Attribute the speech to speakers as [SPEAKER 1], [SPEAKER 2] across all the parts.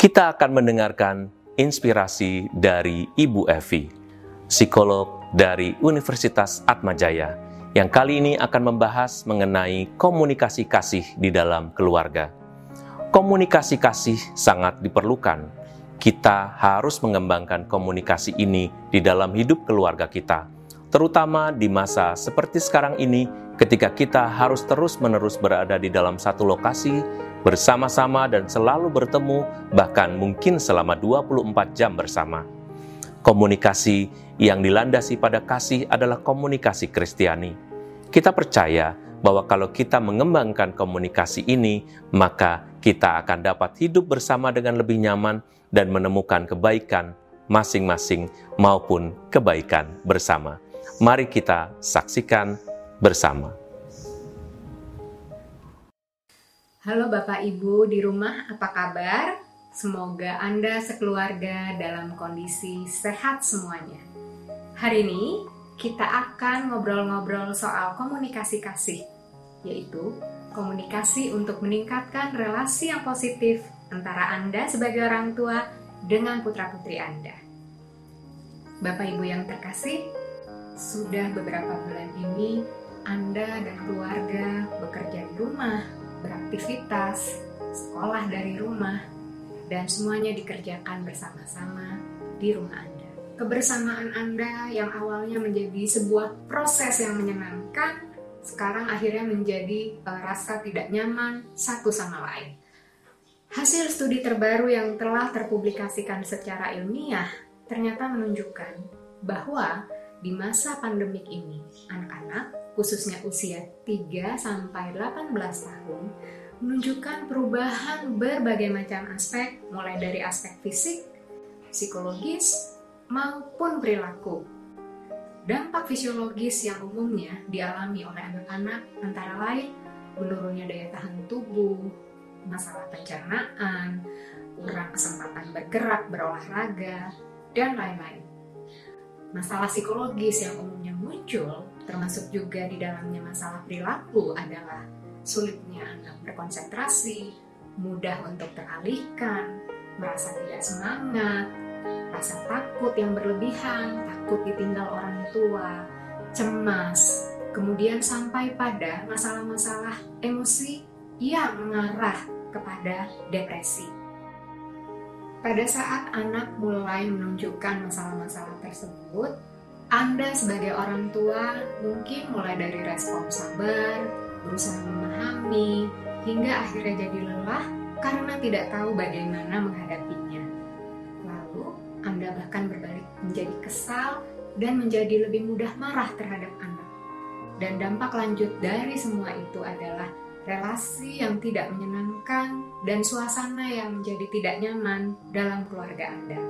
[SPEAKER 1] Kita akan mendengarkan inspirasi dari Ibu Evi, psikolog dari Universitas Atmajaya, yang kali ini akan membahas mengenai komunikasi kasih di dalam keluarga. Komunikasi kasih sangat diperlukan. Kita harus mengembangkan komunikasi ini di dalam hidup keluarga kita, terutama di masa seperti sekarang ini, ketika kita harus terus-menerus berada di dalam satu lokasi bersama-sama dan selalu bertemu, bahkan mungkin selama 24 jam bersama. Komunikasi yang dilandasi pada kasih adalah komunikasi Kristiani. Kita percaya bahwa kalau kita mengembangkan komunikasi ini, maka kita akan dapat hidup bersama dengan lebih nyaman dan menemukan kebaikan masing-masing maupun kebaikan bersama. Mari kita saksikan bersama.
[SPEAKER 2] Halo Bapak Ibu di rumah, apa kabar? Semoga Anda sekeluarga dalam kondisi sehat semuanya. Hari ini kita akan ngobrol-ngobrol soal komunikasi kasih, yaitu komunikasi untuk meningkatkan relasi yang positif antara Anda sebagai orang tua dengan putra-putri Anda. Bapak Ibu yang terkasih, sudah beberapa bulan ini Anda dan keluarga bekerja di rumah beraktivitas, sekolah dari rumah, dan semuanya dikerjakan bersama-sama di rumah Anda. Kebersamaan Anda yang awalnya menjadi sebuah proses yang menyenangkan, sekarang akhirnya menjadi uh, rasa tidak nyaman satu sama lain. Hasil studi terbaru yang telah terpublikasikan secara ilmiah ternyata menunjukkan bahwa di masa pandemik ini, anak-anak khususnya usia 3 sampai 18 tahun menunjukkan perubahan berbagai macam aspek mulai dari aspek fisik, psikologis, maupun perilaku. Dampak fisiologis yang umumnya dialami oleh anak-anak antara lain menurunnya daya tahan tubuh, masalah pencernaan, kurang kesempatan bergerak, berolahraga, dan lain-lain. Masalah psikologis yang umumnya muncul termasuk juga di dalamnya masalah perilaku adalah sulitnya anak berkonsentrasi, mudah untuk teralihkan, merasa tidak semangat, rasa takut yang berlebihan, takut ditinggal orang tua, cemas, kemudian sampai pada masalah-masalah emosi yang mengarah kepada depresi. Pada saat anak mulai menunjukkan masalah-masalah tersebut, anda sebagai orang tua mungkin mulai dari respon sabar, berusaha memahami, hingga akhirnya jadi lelah karena tidak tahu bagaimana menghadapinya. Lalu, Anda bahkan berbalik menjadi kesal dan menjadi lebih mudah marah terhadap anak. Dan dampak lanjut dari semua itu adalah relasi yang tidak menyenangkan dan suasana yang menjadi tidak nyaman dalam keluarga Anda.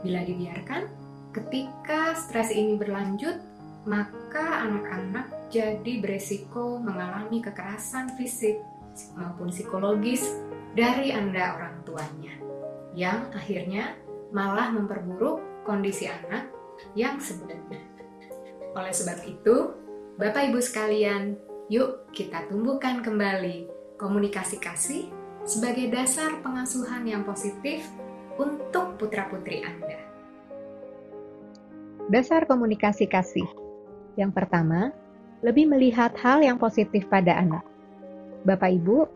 [SPEAKER 2] Bila dibiarkan, Ketika stres ini berlanjut, maka anak-anak jadi beresiko mengalami kekerasan fisik maupun psikologis dari Anda orang tuanya, yang akhirnya malah memperburuk kondisi anak yang sebenarnya. Oleh sebab itu, Bapak Ibu sekalian, yuk kita tumbuhkan kembali komunikasi kasih sebagai dasar pengasuhan yang positif untuk putra-putri Anda.
[SPEAKER 3] Dasar komunikasi kasih. Yang pertama, lebih melihat hal yang positif pada anak. Bapak Ibu,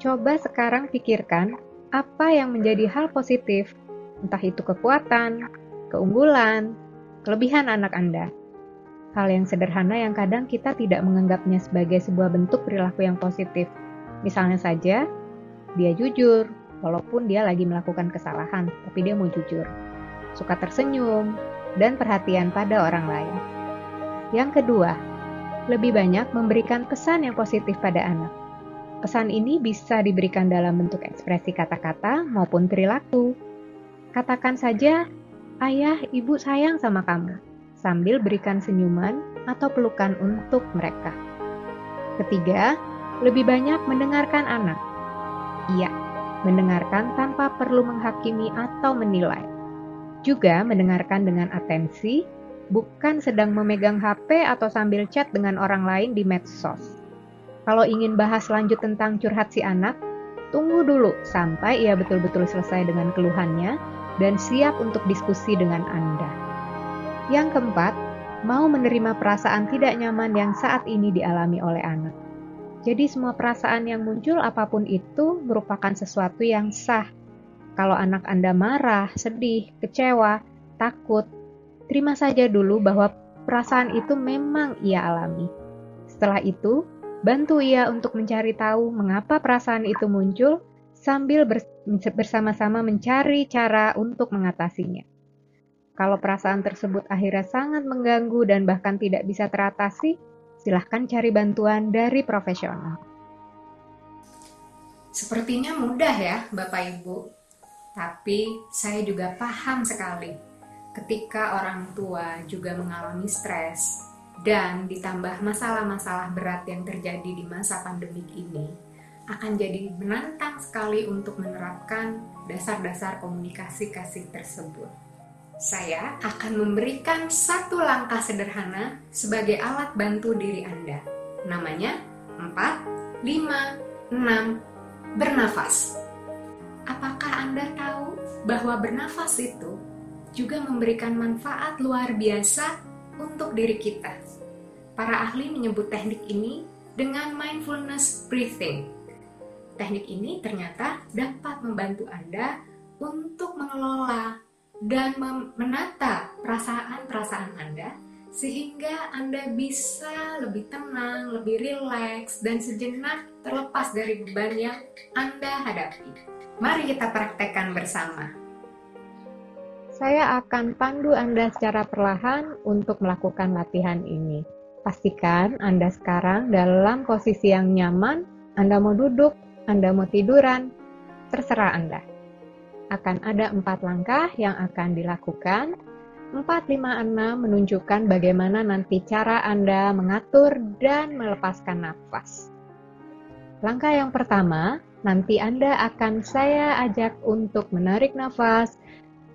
[SPEAKER 3] coba sekarang pikirkan apa yang menjadi hal positif, entah itu kekuatan, keunggulan, kelebihan anak Anda. Hal yang sederhana yang kadang kita tidak menganggapnya sebagai sebuah bentuk perilaku yang positif. Misalnya saja, dia jujur, walaupun dia lagi melakukan kesalahan, tapi dia mau jujur. Suka tersenyum, dan perhatian pada orang lain. Yang kedua, lebih banyak memberikan pesan yang positif pada anak. Pesan ini bisa diberikan dalam bentuk ekspresi kata-kata maupun perilaku. Katakan saja, "Ayah, ibu sayang sama kamu," sambil berikan senyuman atau pelukan untuk mereka. Ketiga, lebih banyak mendengarkan anak. Iya, mendengarkan tanpa perlu menghakimi atau menilai juga mendengarkan dengan atensi, bukan sedang memegang HP atau sambil chat dengan orang lain di medsos. Kalau ingin bahas lanjut tentang curhat si anak,
[SPEAKER 2] tunggu dulu sampai ia betul-betul selesai dengan keluhannya dan siap untuk diskusi dengan Anda. Yang keempat, mau menerima perasaan tidak nyaman yang saat ini dialami oleh anak. Jadi semua perasaan yang muncul apa pun itu merupakan sesuatu yang sah. Kalau anak Anda marah, sedih, kecewa, takut, terima saja dulu bahwa perasaan itu memang ia alami. Setelah itu, bantu ia untuk mencari tahu mengapa perasaan itu muncul sambil bersama-sama mencari cara untuk mengatasinya. Kalau perasaan tersebut akhirnya sangat mengganggu dan bahkan tidak bisa teratasi, silahkan cari bantuan dari profesional.
[SPEAKER 4] Sepertinya mudah ya, Bapak Ibu. Tapi saya juga paham sekali ketika orang tua juga mengalami stres dan ditambah masalah-masalah berat yang terjadi di masa pandemik ini, akan jadi menantang sekali untuk menerapkan dasar-dasar komunikasi kasih tersebut. Saya akan memberikan satu langkah sederhana sebagai alat bantu diri Anda. Namanya 4, 5, 6, bernafas. Apakah Anda tahu bahwa bernafas itu juga memberikan manfaat luar biasa untuk diri kita. Para ahli menyebut teknik ini dengan mindfulness breathing. Teknik ini ternyata dapat membantu Anda untuk mengelola dan menata perasaan-perasaan Anda sehingga Anda bisa lebih tenang, lebih rileks, dan sejenak terlepas dari beban yang Anda hadapi. Mari kita praktekkan bersama
[SPEAKER 2] saya akan pandu Anda secara perlahan untuk melakukan latihan ini. Pastikan Anda sekarang dalam posisi yang nyaman, Anda mau duduk, Anda mau tiduran, terserah Anda. Akan ada empat langkah yang akan dilakukan. 4, 5, 6 menunjukkan bagaimana nanti cara Anda mengatur dan melepaskan nafas. Langkah yang pertama, nanti Anda akan saya ajak untuk menarik nafas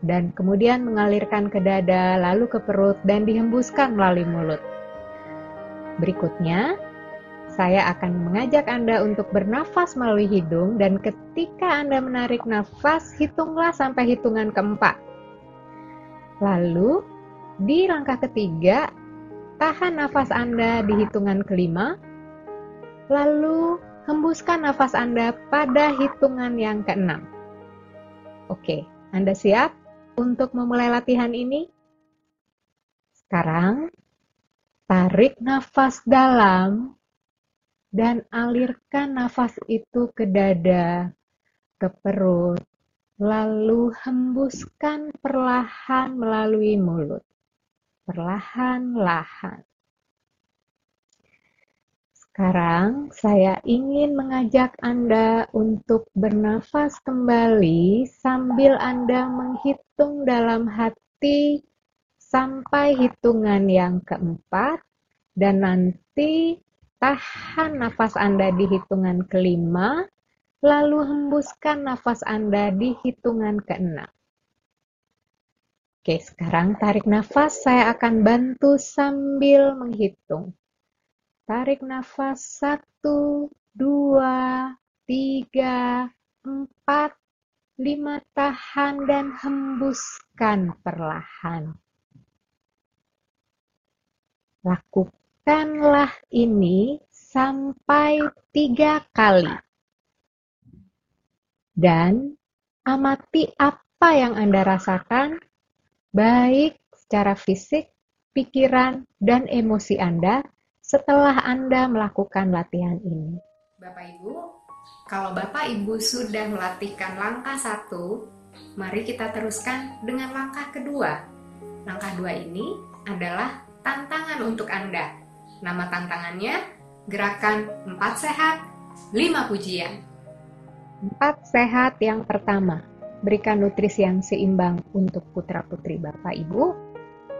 [SPEAKER 2] dan kemudian mengalirkan ke dada, lalu ke perut, dan dihembuskan melalui mulut. Berikutnya, saya akan mengajak Anda untuk bernafas melalui hidung, dan ketika Anda menarik nafas, hitunglah sampai hitungan keempat. Lalu, di langkah ketiga, tahan nafas Anda di hitungan kelima, lalu hembuskan nafas Anda pada hitungan yang keenam. Oke, Anda siap? untuk memulai latihan ini? Sekarang, tarik nafas dalam dan alirkan nafas itu ke dada, ke perut, lalu hembuskan perlahan melalui mulut. Perlahan-lahan. Sekarang saya ingin mengajak Anda untuk bernafas kembali sambil Anda menghitung dalam hati sampai hitungan yang keempat dan nanti tahan nafas Anda di hitungan kelima lalu hembuskan nafas Anda di hitungan keenam. Oke, sekarang tarik nafas, saya akan bantu sambil menghitung. Tarik nafas satu, dua, tiga, empat, lima, tahan dan hembuskan perlahan. Lakukanlah ini sampai tiga kali. Dan amati apa yang Anda rasakan, baik secara fisik, pikiran, dan emosi Anda setelah Anda melakukan latihan ini.
[SPEAKER 4] Bapak Ibu, kalau Bapak Ibu sudah melatihkan langkah satu, mari kita teruskan dengan langkah kedua. Langkah dua ini adalah tantangan untuk Anda. Nama tantangannya Gerakan 4 Sehat, 5 Pujian.
[SPEAKER 2] 4 sehat yang pertama, berikan nutrisi yang seimbang untuk putra-putri Bapak Ibu.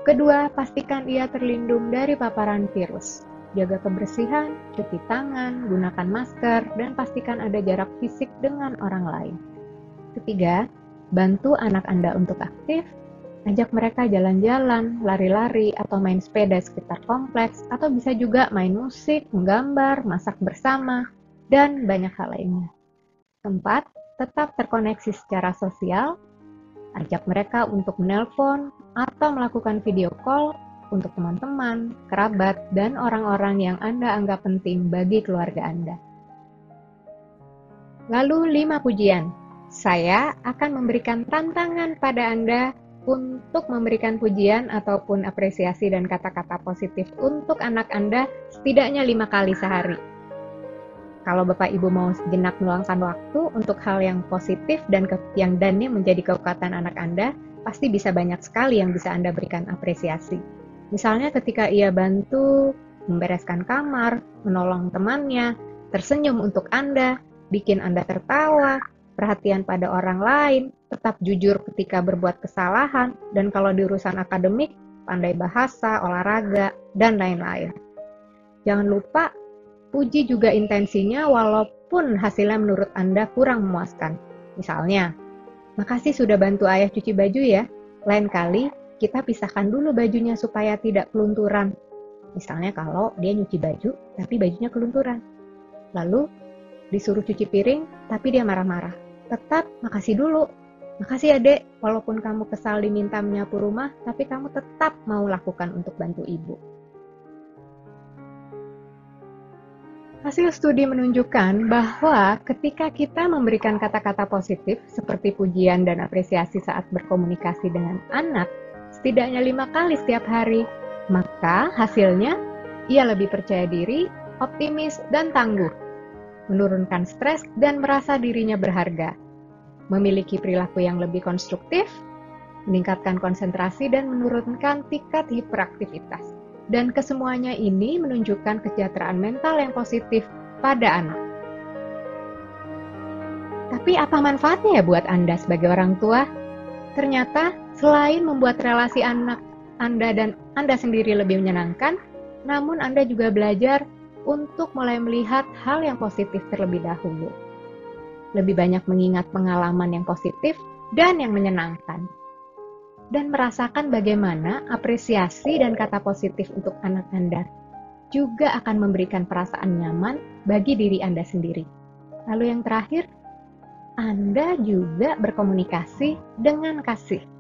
[SPEAKER 2] Kedua, pastikan ia terlindung dari paparan virus jaga kebersihan, cuci tangan, gunakan masker, dan pastikan ada jarak fisik dengan orang lain. Ketiga, bantu anak Anda untuk aktif, ajak mereka jalan-jalan, lari-lari, atau main sepeda sekitar kompleks, atau bisa juga main musik, menggambar, masak bersama, dan banyak hal lainnya. Keempat, tetap terkoneksi secara sosial, ajak mereka untuk menelpon atau melakukan video call untuk teman-teman, kerabat, dan orang-orang yang Anda anggap penting bagi keluarga Anda. Lalu lima pujian. Saya akan memberikan tantangan pada Anda untuk memberikan pujian ataupun apresiasi dan kata-kata positif untuk anak Anda setidaknya lima kali sehari. Kalau Bapak Ibu mau sejenak meluangkan waktu untuk hal yang positif dan ke, yang dannya menjadi kekuatan anak Anda, pasti bisa banyak sekali yang bisa Anda berikan apresiasi. Misalnya ketika ia bantu membereskan kamar, menolong temannya, tersenyum untuk Anda, bikin Anda tertawa, perhatian pada orang lain, tetap jujur ketika berbuat kesalahan, dan kalau di urusan akademik, pandai bahasa, olahraga, dan lain-lain. Jangan lupa Puji juga intensinya walaupun hasilnya menurut Anda kurang memuaskan. Misalnya, makasih sudah bantu ayah cuci baju ya. Lain kali kita pisahkan dulu bajunya supaya tidak kelunturan. Misalnya kalau dia nyuci baju tapi bajunya kelunturan. Lalu disuruh cuci piring tapi dia marah-marah. Tetap makasih dulu. Makasih ya dek, walaupun kamu kesal diminta menyapu rumah, tapi kamu tetap mau lakukan untuk bantu ibu. Hasil studi menunjukkan bahwa ketika kita memberikan kata-kata positif seperti pujian dan apresiasi saat berkomunikasi dengan anak setidaknya lima kali setiap hari, maka hasilnya ia lebih percaya diri, optimis, dan tangguh, menurunkan stres dan merasa dirinya berharga, memiliki perilaku yang lebih konstruktif, meningkatkan konsentrasi, dan menurunkan tingkat hiperaktivitas. Dan kesemuanya ini menunjukkan kesejahteraan mental yang positif pada anak. Tapi apa manfaatnya ya buat Anda sebagai orang tua? Ternyata selain membuat relasi anak Anda dan Anda sendiri lebih menyenangkan, namun Anda juga belajar untuk mulai melihat hal yang positif terlebih dahulu. Lebih banyak mengingat pengalaman yang positif dan yang menyenangkan dan merasakan bagaimana apresiasi dan kata positif untuk anak Anda juga akan memberikan perasaan nyaman bagi diri Anda sendiri. Lalu yang terakhir, Anda juga berkomunikasi dengan kasih.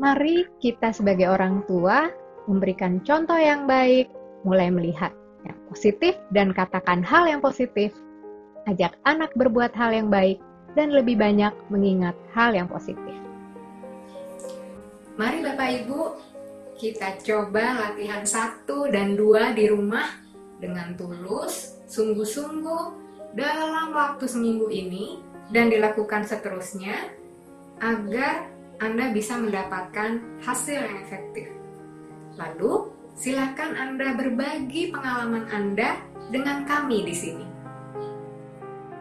[SPEAKER 2] Mari kita sebagai orang tua memberikan contoh yang baik, mulai melihat yang positif dan katakan hal yang positif. Ajak anak berbuat hal yang baik dan lebih banyak mengingat hal yang positif.
[SPEAKER 4] Mari Bapak Ibu, kita coba latihan satu dan dua di rumah dengan tulus, sungguh-sungguh dalam waktu seminggu ini dan dilakukan seterusnya agar Anda bisa mendapatkan hasil yang efektif. Lalu, silakan Anda berbagi pengalaman Anda dengan kami di sini.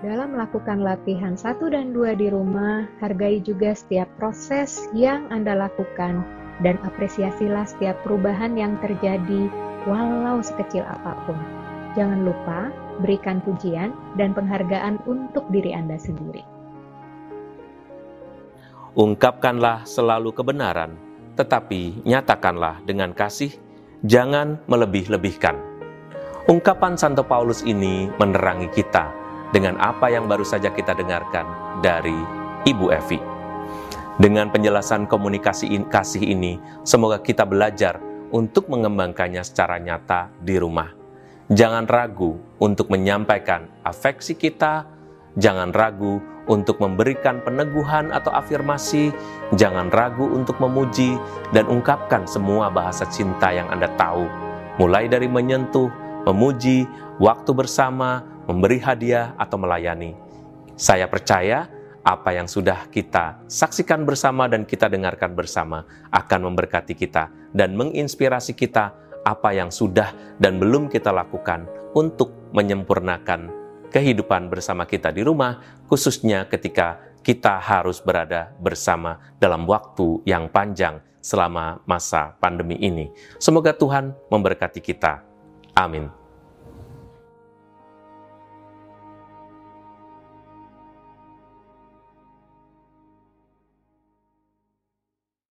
[SPEAKER 2] Dalam melakukan latihan satu dan dua di rumah, hargai juga setiap proses yang Anda lakukan dan apresiasilah setiap perubahan yang terjadi walau sekecil apa pun. Jangan lupa berikan pujian dan penghargaan untuk diri Anda sendiri.
[SPEAKER 1] Ungkapkanlah selalu kebenaran, tetapi nyatakanlah dengan kasih, jangan melebih-lebihkan. Ungkapan Santo Paulus ini menerangi kita dengan apa yang baru saja kita dengarkan dari Ibu Evi. Dengan penjelasan komunikasi kasih ini, semoga kita belajar untuk mengembangkannya secara nyata di rumah. Jangan ragu untuk menyampaikan afeksi kita, jangan ragu untuk memberikan peneguhan atau afirmasi, jangan ragu untuk memuji dan ungkapkan semua bahasa cinta yang Anda tahu, mulai dari menyentuh, memuji, waktu bersama, memberi hadiah, atau melayani. Saya percaya apa yang sudah kita saksikan bersama dan kita dengarkan bersama akan memberkati kita dan menginspirasi kita apa yang sudah dan belum kita lakukan untuk menyempurnakan kehidupan bersama kita di rumah, khususnya ketika kita harus berada bersama dalam waktu yang panjang selama masa pandemi ini. Semoga Tuhan memberkati kita. Amin.